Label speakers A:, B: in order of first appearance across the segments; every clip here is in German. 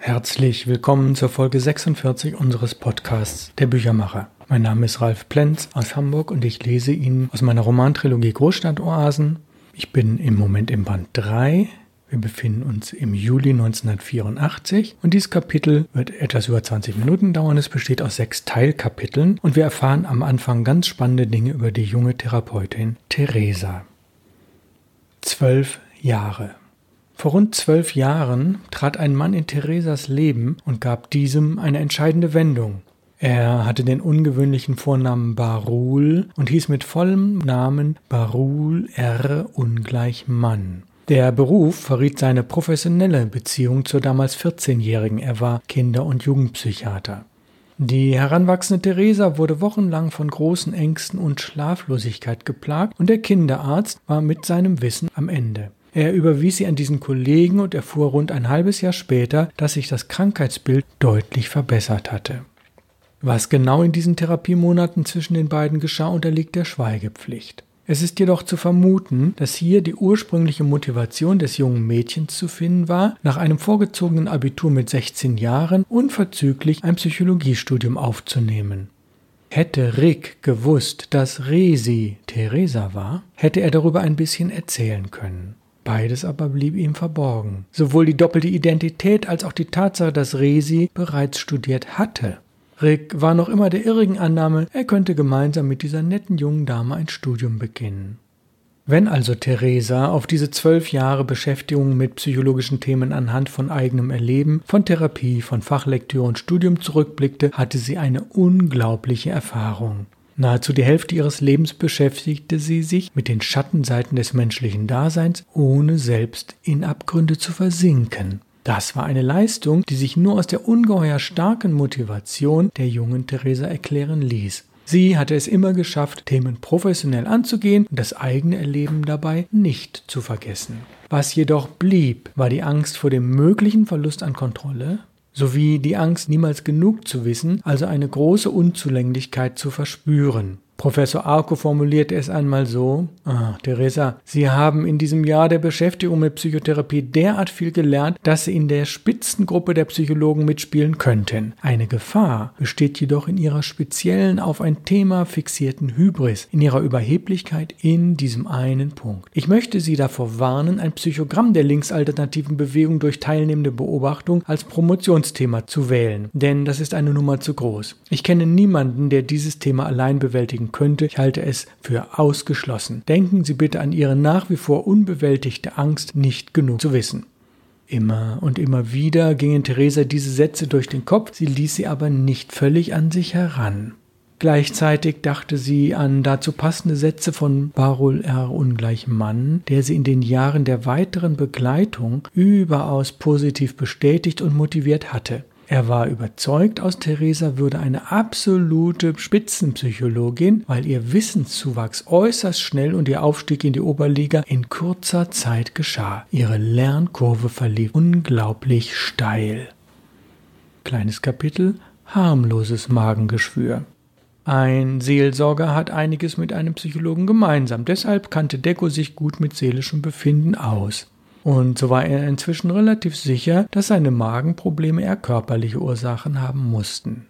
A: Herzlich willkommen zur Folge 46 unseres Podcasts Der Büchermacher. Mein Name ist Ralf Plenz aus Hamburg und ich lese Ihnen aus meiner Romantrilogie Großstadtoasen. Ich bin im Moment im Band 3. Wir befinden uns im Juli 1984 und dieses Kapitel wird etwas über 20 Minuten dauern. Es besteht aus sechs Teilkapiteln und wir erfahren am Anfang ganz spannende Dinge über die junge Therapeutin Theresa. Zwölf Jahre. Vor rund zwölf Jahren trat ein Mann in Theresas Leben und gab diesem eine entscheidende Wendung. Er hatte den ungewöhnlichen Vornamen Barul und hieß mit vollem Namen Barul R. ungleich Mann. Der Beruf verriet seine professionelle Beziehung zur damals 14-Jährigen. Er war Kinder- und Jugendpsychiater. Die heranwachsende Theresa wurde wochenlang von großen Ängsten und Schlaflosigkeit geplagt und der Kinderarzt war mit seinem Wissen am Ende. Er überwies sie an diesen Kollegen und erfuhr rund ein halbes Jahr später, dass sich das Krankheitsbild deutlich verbessert hatte. Was genau in diesen Therapiemonaten zwischen den beiden geschah, unterliegt der Schweigepflicht. Es ist jedoch zu vermuten, dass hier die ursprüngliche Motivation des jungen Mädchens zu finden war, nach einem vorgezogenen Abitur mit 16 Jahren unverzüglich ein Psychologiestudium aufzunehmen. Hätte Rick gewusst, dass Resi Theresa war, hätte er darüber ein bisschen erzählen können. Beides aber blieb ihm verborgen. Sowohl die doppelte Identität als auch die Tatsache, dass Resi bereits studiert hatte. Rick war noch immer der irrigen Annahme, er könnte gemeinsam mit dieser netten jungen Dame ein Studium beginnen. Wenn also Theresa auf diese zwölf Jahre Beschäftigung mit psychologischen Themen anhand von eigenem Erleben, von Therapie, von Fachlektüre und Studium zurückblickte, hatte sie eine unglaubliche Erfahrung. Nahezu die Hälfte ihres Lebens beschäftigte sie sich mit den Schattenseiten des menschlichen Daseins, ohne selbst in Abgründe zu versinken. Das war eine Leistung, die sich nur aus der ungeheuer starken Motivation der jungen Theresa erklären ließ. Sie hatte es immer geschafft, Themen professionell anzugehen und das eigene Erleben dabei nicht zu vergessen. Was jedoch blieb, war die Angst vor dem möglichen Verlust an Kontrolle, sowie die Angst, niemals genug zu wissen, also eine große Unzulänglichkeit zu verspüren. Professor Arco formulierte es einmal so, ah, Theresa, Sie haben in diesem Jahr der Beschäftigung mit Psychotherapie derart viel gelernt, dass Sie in der Spitzengruppe der Psychologen mitspielen könnten. Eine Gefahr besteht jedoch in Ihrer speziellen auf ein Thema fixierten Hybris, in Ihrer Überheblichkeit in diesem einen Punkt. Ich möchte Sie davor warnen, ein Psychogramm der linksalternativen Bewegung durch teilnehmende Beobachtung als Promotionsthema zu wählen, denn das ist eine Nummer zu groß. Ich kenne niemanden, der dieses Thema allein bewältigen könnte, ich halte es für ausgeschlossen. Denken Sie bitte an Ihre nach wie vor unbewältigte Angst, nicht genug zu wissen. Immer und immer wieder gingen Theresa diese Sätze durch den Kopf, sie ließ sie aber nicht völlig an sich heran. Gleichzeitig dachte sie an dazu passende Sätze von Barul R. ungleich Mann, der sie in den Jahren der weiteren Begleitung überaus positiv bestätigt und motiviert hatte. Er war überzeugt, aus Theresa würde eine absolute Spitzenpsychologin, weil ihr Wissenszuwachs äußerst schnell und ihr Aufstieg in die Oberliga in kurzer Zeit geschah. Ihre Lernkurve verlief unglaublich steil. Kleines Kapitel Harmloses Magengeschwür. Ein Seelsorger hat einiges mit einem Psychologen gemeinsam, deshalb kannte Deko sich gut mit seelischem Befinden aus. Und so war er inzwischen relativ sicher, dass seine Magenprobleme eher körperliche Ursachen haben mussten.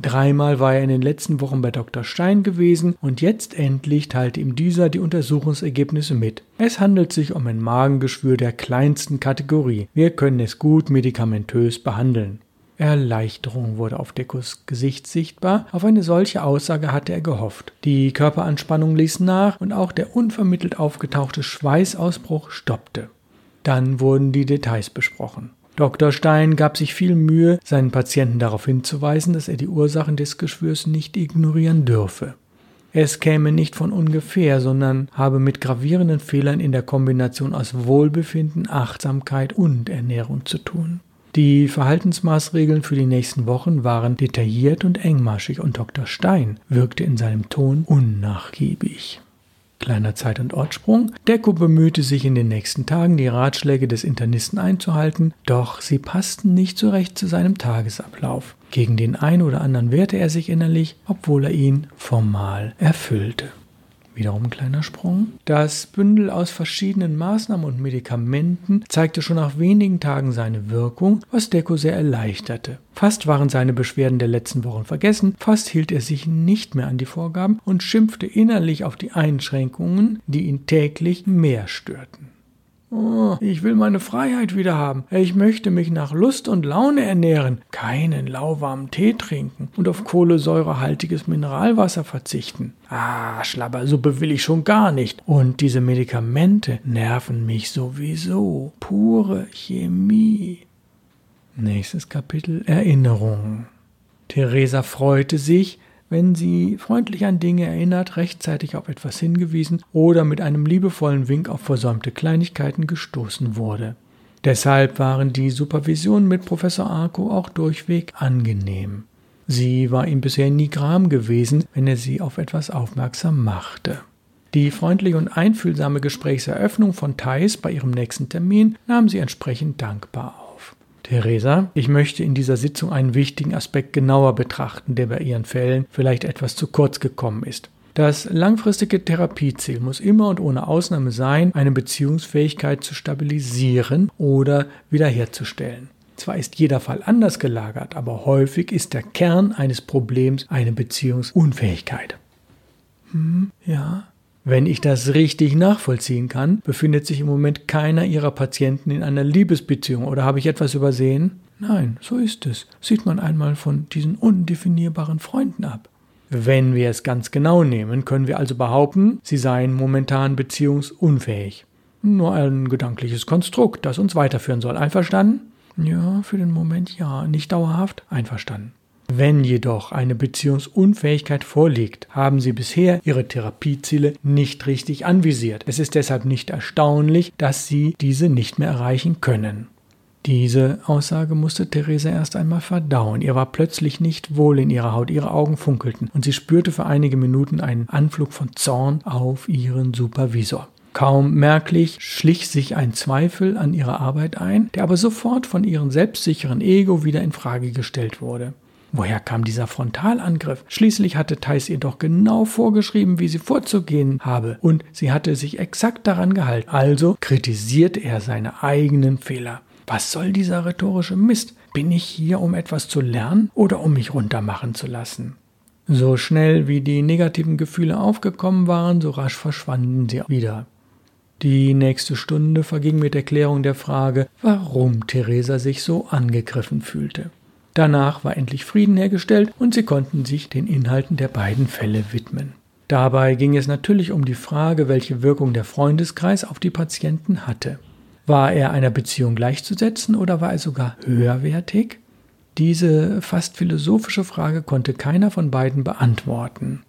A: Dreimal war er in den letzten Wochen bei Dr. Stein gewesen und jetzt endlich teilte ihm dieser die Untersuchungsergebnisse mit. Es handelt sich um ein Magengeschwür der kleinsten Kategorie. Wir können es gut medikamentös behandeln. Erleichterung wurde auf Dekos Gesicht sichtbar. Auf eine solche Aussage hatte er gehofft. Die Körperanspannung ließ nach und auch der unvermittelt aufgetauchte Schweißausbruch stoppte. Dann wurden die Details besprochen. Dr. Stein gab sich viel Mühe, seinen Patienten darauf hinzuweisen, dass er die Ursachen des Geschwürs nicht ignorieren dürfe. Es käme nicht von ungefähr, sondern habe mit gravierenden Fehlern in der Kombination aus Wohlbefinden, Achtsamkeit und Ernährung zu tun. Die Verhaltensmaßregeln für die nächsten Wochen waren detailliert und engmaschig und Dr. Stein wirkte in seinem Ton unnachgiebig. Kleiner Zeit- und Ortsprung. Deko bemühte sich in den nächsten Tagen, die Ratschläge des Internisten einzuhalten, doch sie passten nicht so recht zu seinem Tagesablauf. Gegen den einen oder anderen wehrte er sich innerlich, obwohl er ihn formal erfüllte. Wiederum ein kleiner Sprung. Das Bündel aus verschiedenen Maßnahmen und Medikamenten zeigte schon nach wenigen Tagen seine Wirkung, was Deko sehr erleichterte. Fast waren seine Beschwerden der letzten Wochen vergessen, fast hielt er sich nicht mehr an die Vorgaben und schimpfte innerlich auf die Einschränkungen, die ihn täglich mehr störten. Oh, ich will meine Freiheit wieder haben. Ich möchte mich nach Lust und Laune ernähren, keinen lauwarmen Tee trinken und auf kohlensäurehaltiges Mineralwasser verzichten. Ah, Schlabbersuppe will ich schon gar nicht. Und diese Medikamente nerven mich sowieso. Pure Chemie. Nächstes Kapitel Erinnerung. Theresa freute sich, wenn sie freundlich an Dinge erinnert, rechtzeitig auf etwas hingewiesen oder mit einem liebevollen Wink auf versäumte Kleinigkeiten gestoßen wurde. Deshalb waren die Supervisionen mit Professor Arco auch durchweg angenehm. Sie war ihm bisher nie gram gewesen, wenn er sie auf etwas aufmerksam machte. Die freundliche und einfühlsame Gesprächseröffnung von Thais bei ihrem nächsten Termin nahm sie entsprechend dankbar auf. Theresa, ich möchte in dieser Sitzung einen wichtigen Aspekt genauer betrachten, der bei Ihren Fällen vielleicht etwas zu kurz gekommen ist. Das langfristige Therapieziel muss immer und ohne Ausnahme sein, eine Beziehungsfähigkeit zu stabilisieren oder wiederherzustellen. Zwar ist jeder Fall anders gelagert, aber häufig ist der Kern eines Problems eine Beziehungsunfähigkeit. Hm, ja, wenn ich das richtig nachvollziehen kann, befindet sich im Moment keiner Ihrer Patienten in einer Liebesbeziehung oder habe ich etwas übersehen? Nein, so ist es. Sieht man einmal von diesen undefinierbaren Freunden ab. Wenn wir es ganz genau nehmen, können wir also behaupten, sie seien momentan beziehungsunfähig. Nur ein gedankliches Konstrukt, das uns weiterführen soll. Einverstanden? Ja, für den Moment ja, nicht dauerhaft. Einverstanden. Wenn jedoch eine Beziehungsunfähigkeit vorliegt, haben Sie bisher Ihre Therapieziele nicht richtig anvisiert. Es ist deshalb nicht erstaunlich, dass Sie diese nicht mehr erreichen können. Diese Aussage musste Theresa erst einmal verdauen. Ihr war plötzlich nicht wohl in ihrer Haut, ihre Augen funkelten und sie spürte für einige Minuten einen Anflug von Zorn auf ihren Supervisor. Kaum merklich schlich sich ein Zweifel an ihrer Arbeit ein, der aber sofort von ihrem selbstsicheren Ego wieder in Frage gestellt wurde. Woher kam dieser Frontalangriff? Schließlich hatte Thais ihr doch genau vorgeschrieben, wie sie vorzugehen habe, und sie hatte sich exakt daran gehalten. Also kritisiert er seine eigenen Fehler. Was soll dieser rhetorische Mist? Bin ich hier, um etwas zu lernen oder um mich runtermachen zu lassen? So schnell wie die negativen Gefühle aufgekommen waren, so rasch verschwanden sie wieder. Die nächste Stunde verging mit Erklärung der Frage, warum Theresa sich so angegriffen fühlte. Danach war endlich Frieden hergestellt und sie konnten sich den Inhalten der beiden Fälle widmen. Dabei ging es natürlich um die Frage, welche Wirkung der Freundeskreis auf die Patienten hatte. War er einer Beziehung gleichzusetzen oder war er sogar höherwertig? Diese fast philosophische Frage konnte keiner von beiden beantworten.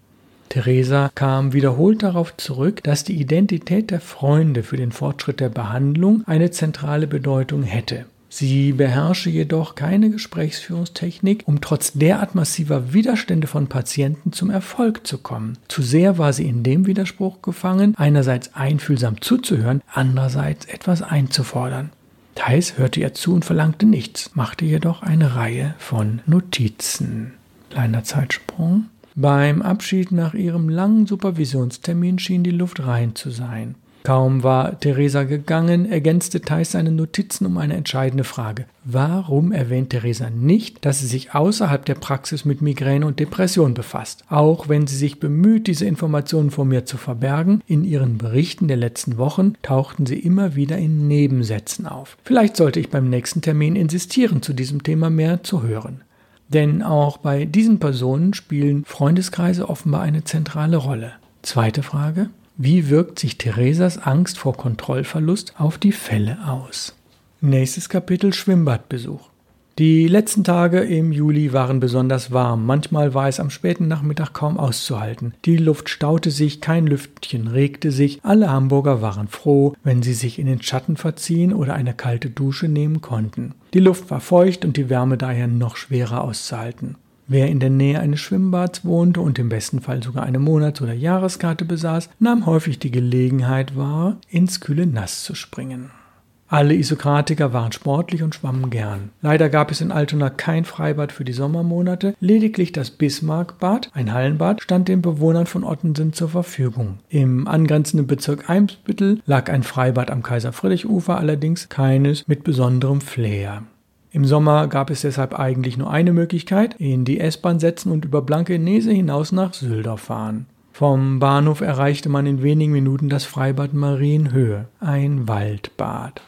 A: Theresa kam wiederholt darauf zurück, dass die Identität der Freunde für den Fortschritt der Behandlung eine zentrale Bedeutung hätte. Sie beherrsche jedoch keine Gesprächsführungstechnik, um trotz derart massiver Widerstände von Patienten zum Erfolg zu kommen. Zu sehr war sie in dem Widerspruch gefangen, einerseits einfühlsam zuzuhören, andererseits etwas einzufordern. Thais hörte ihr zu und verlangte nichts, machte jedoch eine Reihe von Notizen. Kleiner Zeitsprung. Beim Abschied nach ihrem langen Supervisionstermin schien die Luft rein zu sein. Kaum war Theresa gegangen, ergänzte Thais seine Notizen um eine entscheidende Frage. Warum erwähnt Theresa nicht, dass sie sich außerhalb der Praxis mit Migräne und Depression befasst? Auch wenn sie sich bemüht, diese Informationen vor mir zu verbergen, in ihren Berichten der letzten Wochen tauchten sie immer wieder in Nebensätzen auf. Vielleicht sollte ich beim nächsten Termin insistieren, zu diesem Thema mehr zu hören. Denn auch bei diesen Personen spielen Freundeskreise offenbar eine zentrale Rolle. Zweite Frage. Wie wirkt sich Theresas Angst vor Kontrollverlust auf die Fälle aus? Nächstes Kapitel Schwimmbadbesuch. Die letzten Tage im Juli waren besonders warm. Manchmal war es am späten Nachmittag kaum auszuhalten. Die Luft staute sich, kein Lüftchen regte sich. Alle Hamburger waren froh, wenn sie sich in den Schatten verziehen oder eine kalte Dusche nehmen konnten. Die Luft war feucht und die Wärme daher noch schwerer auszuhalten. Wer in der Nähe eines Schwimmbads wohnte und im besten Fall sogar eine Monats- oder Jahreskarte besaß, nahm häufig die Gelegenheit wahr, ins kühle Nass zu springen. Alle Isokratiker waren sportlich und schwammen gern. Leider gab es in Altona kein Freibad für die Sommermonate, lediglich das Bismarckbad, ein Hallenbad, stand den Bewohnern von Ottensen zur Verfügung. Im angrenzenden Bezirk Eimsbüttel lag ein Freibad am Kaiser-Friedrich-Ufer, allerdings keines mit besonderem Flair. Im Sommer gab es deshalb eigentlich nur eine Möglichkeit, in die S-Bahn setzen und über Blankenese hinaus nach Sülder fahren. Vom Bahnhof erreichte man in wenigen Minuten das Freibad Marienhöhe, ein Waldbad.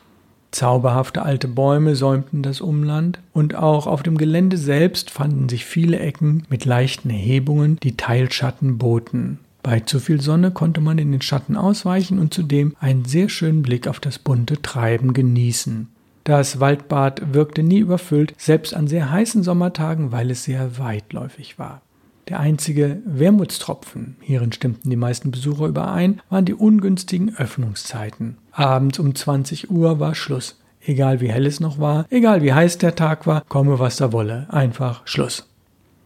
A: Zauberhafte alte Bäume säumten das Umland und auch auf dem Gelände selbst fanden sich viele Ecken mit leichten Erhebungen, die Teilschatten boten. Bei zu viel Sonne konnte man in den Schatten ausweichen und zudem einen sehr schönen Blick auf das bunte Treiben genießen. Das Waldbad wirkte nie überfüllt, selbst an sehr heißen Sommertagen, weil es sehr weitläufig war. Der einzige Wermutstropfen, hierin stimmten die meisten Besucher überein, waren die ungünstigen Öffnungszeiten. Abends um 20 Uhr war Schluss. Egal wie hell es noch war, egal wie heiß der Tag war, komme was da wolle, einfach Schluss.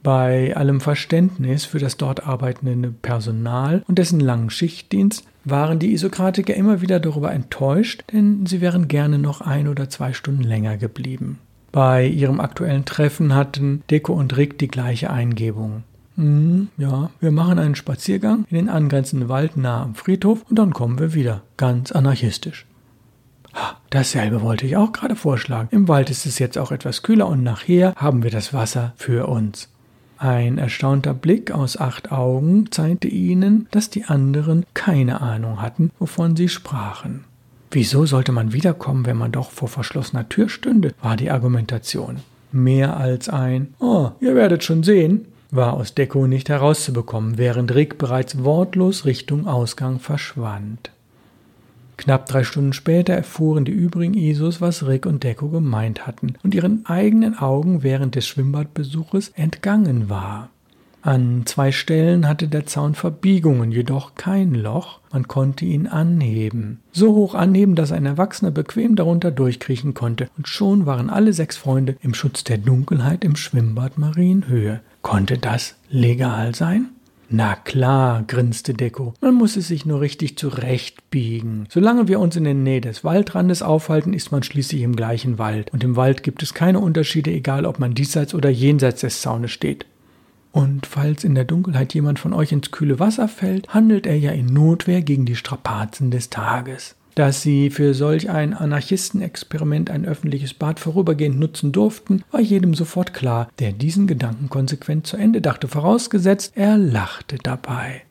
A: Bei allem Verständnis für das dort arbeitende Personal und dessen langen Schichtdienst waren die Isokratiker immer wieder darüber enttäuscht, denn sie wären gerne noch ein oder zwei Stunden länger geblieben. Bei ihrem aktuellen Treffen hatten Deko und Rick die gleiche Eingebung. Mhm, ja, wir machen einen Spaziergang in den angrenzenden Wald nahe am Friedhof und dann kommen wir wieder. Ganz anarchistisch. Dasselbe wollte ich auch gerade vorschlagen. Im Wald ist es jetzt auch etwas kühler und nachher haben wir das Wasser für uns. Ein erstaunter Blick aus acht Augen zeigte ihnen, dass die anderen keine Ahnung hatten, wovon sie sprachen. Wieso sollte man wiederkommen, wenn man doch vor verschlossener Tür stünde, war die Argumentation. Mehr als ein Oh, ihr werdet schon sehen, war aus Deko nicht herauszubekommen, während Rick bereits wortlos Richtung Ausgang verschwand. Knapp drei Stunden später erfuhren die übrigen Isos, was Rick und Deko gemeint hatten und ihren eigenen Augen während des Schwimmbadbesuches entgangen war. An zwei Stellen hatte der Zaun Verbiegungen, jedoch kein Loch, man konnte ihn anheben. So hoch anheben, dass ein Erwachsener bequem darunter durchkriechen konnte, und schon waren alle sechs Freunde im Schutz der Dunkelheit im Schwimmbad Marienhöhe. Konnte das legal sein? Na klar, grinste Deko. Man muss es sich nur richtig zurechtbiegen. Solange wir uns in der Nähe des Waldrandes aufhalten, ist man schließlich im gleichen Wald. Und im Wald gibt es keine Unterschiede, egal ob man diesseits oder jenseits des Zaunes steht. Und falls in der Dunkelheit jemand von euch ins kühle Wasser fällt, handelt er ja in Notwehr gegen die Strapazen des Tages dass sie für solch ein Anarchistenexperiment ein öffentliches Bad vorübergehend nutzen durften, war jedem sofort klar, der diesen Gedanken konsequent zu Ende dachte, vorausgesetzt, er lachte dabei.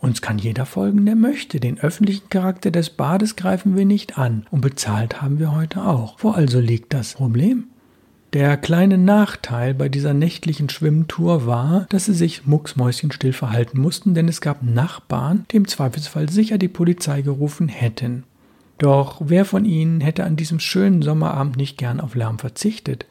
A: Uns kann jeder folgen, der möchte. Den öffentlichen Charakter des Bades greifen wir nicht an und bezahlt haben wir heute auch. Wo also liegt das Problem? Der kleine Nachteil bei dieser nächtlichen Schwimmtour war, dass sie sich mucksmäuschenstill verhalten mussten, denn es gab Nachbarn, die im Zweifelsfall sicher die Polizei gerufen hätten. Doch wer von ihnen hätte an diesem schönen Sommerabend nicht gern auf Lärm verzichtet?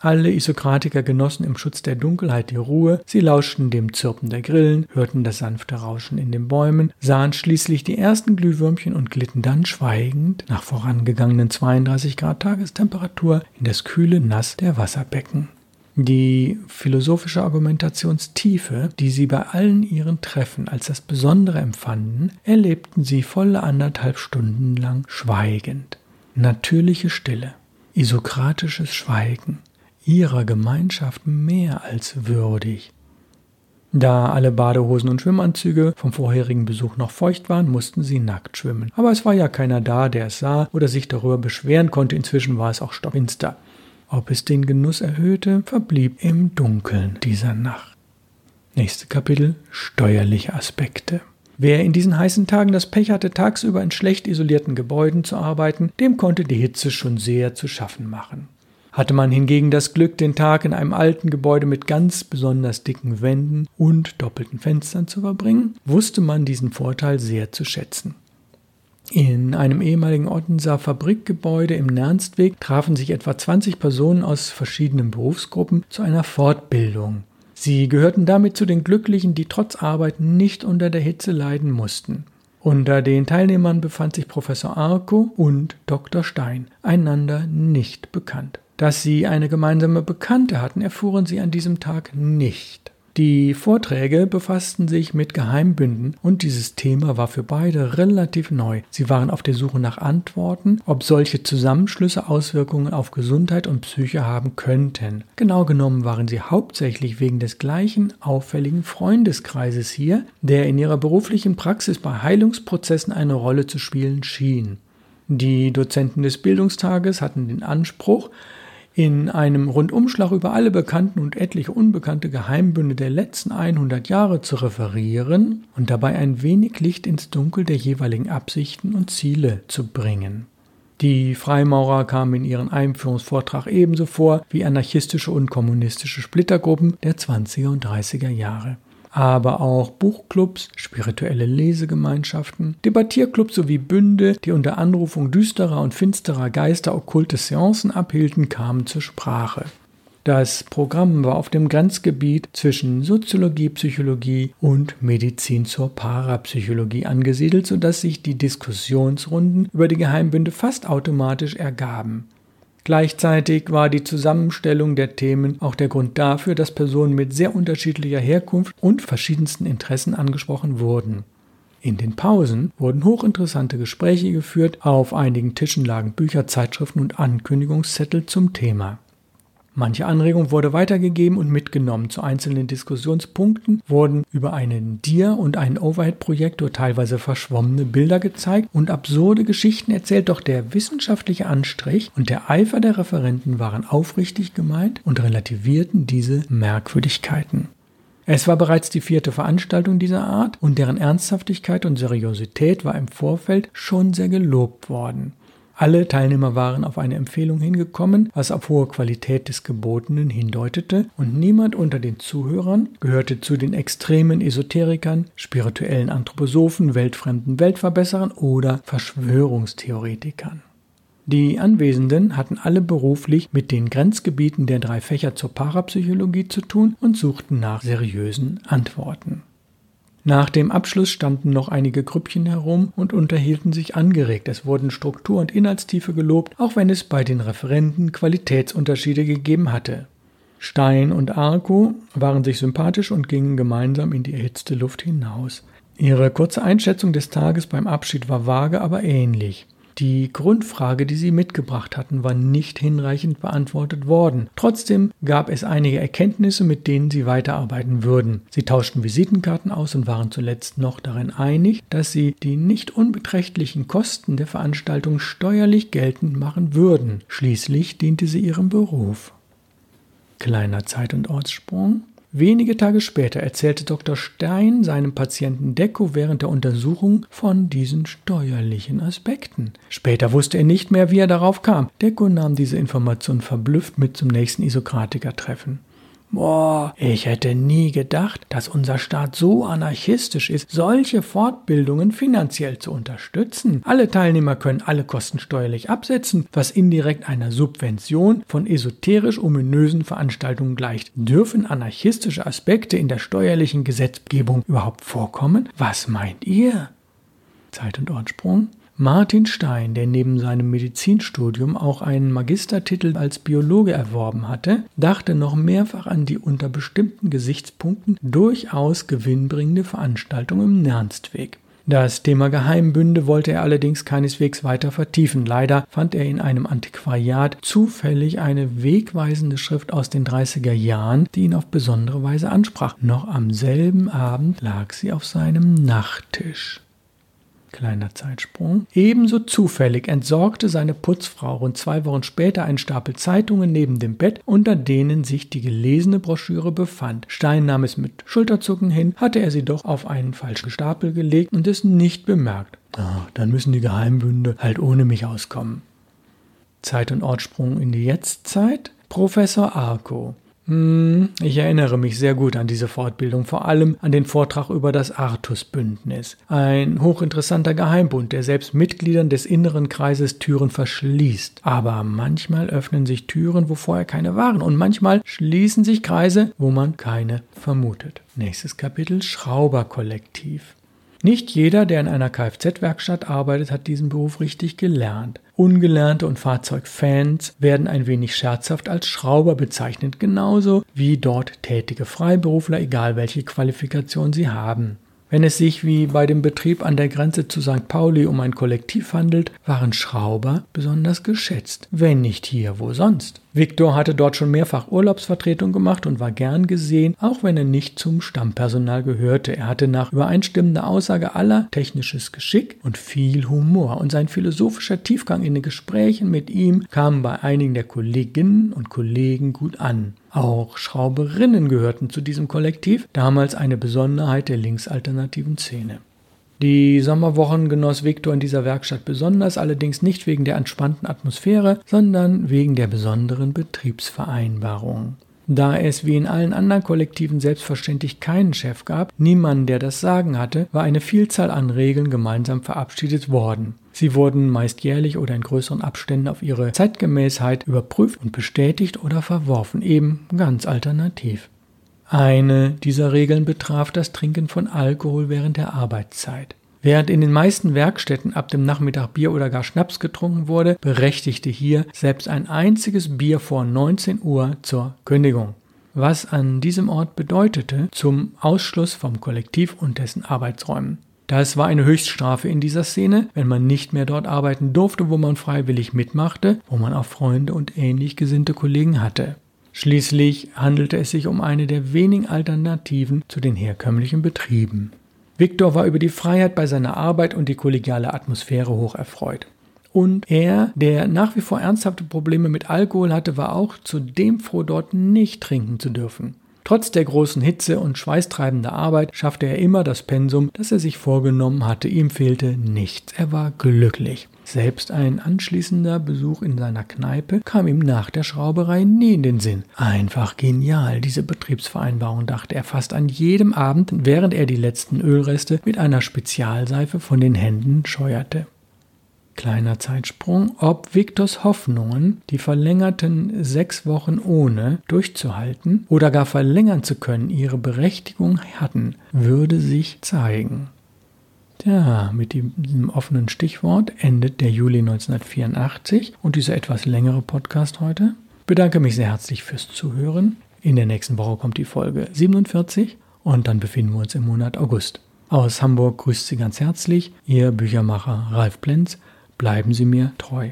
A: Alle Isokratiker genossen im Schutz der Dunkelheit die Ruhe, sie lauschten dem Zirpen der Grillen, hörten das sanfte Rauschen in den Bäumen, sahen schließlich die ersten Glühwürmchen und glitten dann schweigend nach vorangegangenen 32 Grad Tagestemperatur in das kühle Nass der Wasserbecken. Die philosophische Argumentationstiefe, die sie bei allen ihren Treffen als das Besondere empfanden, erlebten sie volle anderthalb Stunden lang schweigend. Natürliche Stille, isokratisches Schweigen, ihrer Gemeinschaft mehr als würdig. Da alle Badehosen und Schwimmanzüge vom vorherigen Besuch noch feucht waren, mussten sie nackt schwimmen. Aber es war ja keiner da, der es sah oder sich darüber beschweren konnte. Inzwischen war es auch stockfinster. Ob es den Genuss erhöhte, verblieb im Dunkeln dieser Nacht. Nächste Kapitel Steuerliche Aspekte. Wer in diesen heißen Tagen das Pech hatte, tagsüber in schlecht isolierten Gebäuden zu arbeiten, dem konnte die Hitze schon sehr zu schaffen machen. Hatte man hingegen das Glück, den Tag in einem alten Gebäude mit ganz besonders dicken Wänden und doppelten Fenstern zu verbringen, wusste man diesen Vorteil sehr zu schätzen. In einem ehemaligen Ottenser Fabrikgebäude im Nernstweg trafen sich etwa 20 Personen aus verschiedenen Berufsgruppen zu einer Fortbildung. Sie gehörten damit zu den Glücklichen, die trotz Arbeit nicht unter der Hitze leiden mussten. Unter den Teilnehmern befand sich Professor Arco und Dr. Stein, einander nicht bekannt. Dass sie eine gemeinsame Bekannte hatten, erfuhren sie an diesem Tag nicht. Die Vorträge befassten sich mit Geheimbünden und dieses Thema war für beide relativ neu. Sie waren auf der Suche nach Antworten, ob solche Zusammenschlüsse Auswirkungen auf Gesundheit und Psyche haben könnten. Genau genommen waren sie hauptsächlich wegen des gleichen auffälligen Freundeskreises hier, der in ihrer beruflichen Praxis bei Heilungsprozessen eine Rolle zu spielen schien. Die Dozenten des Bildungstages hatten den Anspruch, in einem Rundumschlag über alle bekannten und etliche unbekannte Geheimbünde der letzten 100 Jahre zu referieren und dabei ein wenig Licht ins Dunkel der jeweiligen Absichten und Ziele zu bringen. Die Freimaurer kamen in ihrem Einführungsvortrag ebenso vor wie anarchistische und kommunistische Splittergruppen der 20er und 30er Jahre aber auch Buchclubs, spirituelle Lesegemeinschaften, Debattierclubs sowie Bünde, die unter Anrufung düsterer und finsterer Geister okkulte Seancen abhielten, kamen zur Sprache. Das Programm war auf dem Grenzgebiet zwischen Soziologie, Psychologie und Medizin zur Parapsychologie angesiedelt, sodass sich die Diskussionsrunden über die Geheimbünde fast automatisch ergaben. Gleichzeitig war die Zusammenstellung der Themen auch der Grund dafür, dass Personen mit sehr unterschiedlicher Herkunft und verschiedensten Interessen angesprochen wurden. In den Pausen wurden hochinteressante Gespräche geführt, auf einigen Tischen lagen Bücher, Zeitschriften und Ankündigungszettel zum Thema. Manche Anregung wurde weitergegeben und mitgenommen. Zu einzelnen Diskussionspunkten wurden über einen Dir- und einen Overhead-Projektor teilweise verschwommene Bilder gezeigt und absurde Geschichten erzählt, doch der wissenschaftliche Anstrich und der Eifer der Referenten waren aufrichtig gemeint und relativierten diese Merkwürdigkeiten. Es war bereits die vierte Veranstaltung dieser Art und deren Ernsthaftigkeit und Seriosität war im Vorfeld schon sehr gelobt worden. Alle Teilnehmer waren auf eine Empfehlung hingekommen, was auf hohe Qualität des Gebotenen hindeutete, und niemand unter den Zuhörern gehörte zu den extremen Esoterikern, spirituellen Anthroposophen, weltfremden Weltverbesserern oder Verschwörungstheoretikern. Die Anwesenden hatten alle beruflich mit den Grenzgebieten der drei Fächer zur Parapsychologie zu tun und suchten nach seriösen Antworten. Nach dem Abschluss standen noch einige Grüppchen herum und unterhielten sich angeregt. Es wurden Struktur und Inhaltstiefe gelobt, auch wenn es bei den Referenten Qualitätsunterschiede gegeben hatte. Stein und Arco waren sich sympathisch und gingen gemeinsam in die erhitzte Luft hinaus. Ihre kurze Einschätzung des Tages beim Abschied war vage, aber ähnlich. Die Grundfrage, die sie mitgebracht hatten, war nicht hinreichend beantwortet worden. Trotzdem gab es einige Erkenntnisse, mit denen sie weiterarbeiten würden. Sie tauschten Visitenkarten aus und waren zuletzt noch darin einig, dass sie die nicht unbeträchtlichen Kosten der Veranstaltung steuerlich geltend machen würden. Schließlich diente sie ihrem Beruf. Kleiner Zeit- und Ortssprung. Wenige Tage später erzählte Dr. Stein seinem Patienten Decco während der Untersuchung von diesen steuerlichen Aspekten. Später wusste er nicht mehr, wie er darauf kam. Decco nahm diese Information verblüfft mit zum nächsten Isokratiker-Treffen. Boah, ich hätte nie gedacht, dass unser Staat so anarchistisch ist, solche Fortbildungen finanziell zu unterstützen. Alle Teilnehmer können alle Kosten steuerlich absetzen, was indirekt einer Subvention von esoterisch-ominösen Veranstaltungen gleicht. Dürfen anarchistische Aspekte in der steuerlichen Gesetzgebung überhaupt vorkommen? Was meint ihr? Zeit- und Ortsprung. Martin Stein, der neben seinem Medizinstudium auch einen Magistertitel als Biologe erworben hatte, dachte noch mehrfach an die unter bestimmten Gesichtspunkten durchaus gewinnbringende Veranstaltung im Nernstweg. Das Thema Geheimbünde wollte er allerdings keineswegs weiter vertiefen. Leider fand er in einem Antiquariat zufällig eine wegweisende Schrift aus den 30er Jahren, die ihn auf besondere Weise ansprach. Noch am selben Abend lag sie auf seinem Nachttisch. Kleiner Zeitsprung. Ebenso zufällig entsorgte seine Putzfrau rund zwei Wochen später einen Stapel Zeitungen neben dem Bett, unter denen sich die gelesene Broschüre befand. Stein nahm es mit Schulterzucken hin, hatte er sie doch auf einen falschen Stapel gelegt und es nicht bemerkt. Ah, dann müssen die Geheimbünde halt ohne mich auskommen. Zeit- und Ortsprung in die Jetztzeit. Professor Arco. Hm, ich erinnere mich sehr gut an diese Fortbildung, vor allem an den Vortrag über das Artus-Bündnis. Ein hochinteressanter Geheimbund, der selbst Mitgliedern des inneren Kreises Türen verschließt. Aber manchmal öffnen sich Türen, wo vorher keine waren, und manchmal schließen sich Kreise, wo man keine vermutet. Nächstes Kapitel Schrauberkollektiv. Nicht jeder, der in einer Kfz-Werkstatt arbeitet, hat diesen Beruf richtig gelernt. Ungelernte und Fahrzeugfans werden ein wenig scherzhaft als Schrauber bezeichnet, genauso wie dort tätige Freiberufler, egal welche Qualifikation sie haben. Wenn es sich wie bei dem Betrieb an der Grenze zu St. Pauli um ein Kollektiv handelt, waren Schrauber besonders geschätzt. Wenn nicht hier, wo sonst? Viktor hatte dort schon mehrfach Urlaubsvertretung gemacht und war gern gesehen, auch wenn er nicht zum Stammpersonal gehörte. Er hatte nach übereinstimmender Aussage aller technisches Geschick und viel Humor und sein philosophischer Tiefgang in den Gesprächen mit ihm kam bei einigen der Kolleginnen und Kollegen gut an. Auch Schrauberinnen gehörten zu diesem Kollektiv, damals eine Besonderheit der linksalternativen Szene. Die Sommerwochen genoss Viktor in dieser Werkstatt besonders, allerdings nicht wegen der entspannten Atmosphäre, sondern wegen der besonderen Betriebsvereinbarung. Da es wie in allen anderen Kollektiven selbstverständlich keinen Chef gab, niemanden, der das Sagen hatte, war eine Vielzahl an Regeln gemeinsam verabschiedet worden. Sie wurden meist jährlich oder in größeren Abständen auf ihre Zeitgemäßheit überprüft und bestätigt oder verworfen, eben ganz alternativ. Eine dieser Regeln betraf das Trinken von Alkohol während der Arbeitszeit. Während in den meisten Werkstätten ab dem Nachmittag Bier oder gar Schnaps getrunken wurde, berechtigte hier selbst ein einziges Bier vor 19 Uhr zur Kündigung. Was an diesem Ort bedeutete zum Ausschluss vom Kollektiv und dessen Arbeitsräumen. Das war eine Höchststrafe in dieser Szene, wenn man nicht mehr dort arbeiten durfte, wo man freiwillig mitmachte, wo man auch Freunde und ähnlich gesinnte Kollegen hatte. Schließlich handelte es sich um eine der wenigen Alternativen zu den herkömmlichen Betrieben. Viktor war über die Freiheit bei seiner Arbeit und die kollegiale Atmosphäre hoch erfreut. Und er, der nach wie vor ernsthafte Probleme mit Alkohol hatte, war auch zudem froh, dort nicht trinken zu dürfen. Trotz der großen Hitze und schweißtreibender Arbeit schaffte er immer das Pensum, das er sich vorgenommen hatte. Ihm fehlte nichts. Er war glücklich. Selbst ein anschließender Besuch in seiner Kneipe kam ihm nach der Schrauberei nie in den Sinn. Einfach genial, diese Betriebsvereinbarung, dachte er fast an jedem Abend, während er die letzten Ölreste mit einer Spezialseife von den Händen scheuerte. Kleiner Zeitsprung, ob Viktors Hoffnungen, die verlängerten sechs Wochen ohne durchzuhalten oder gar verlängern zu können, ihre Berechtigung hatten, würde sich zeigen. Ja, mit diesem offenen Stichwort endet der Juli 1984 und dieser etwas längere Podcast heute. Bedanke mich sehr herzlich fürs Zuhören. In der nächsten Woche kommt die Folge 47 und dann befinden wir uns im Monat August. Aus Hamburg grüßt Sie ganz herzlich Ihr Büchermacher Ralf Plenz. Bleiben Sie mir treu.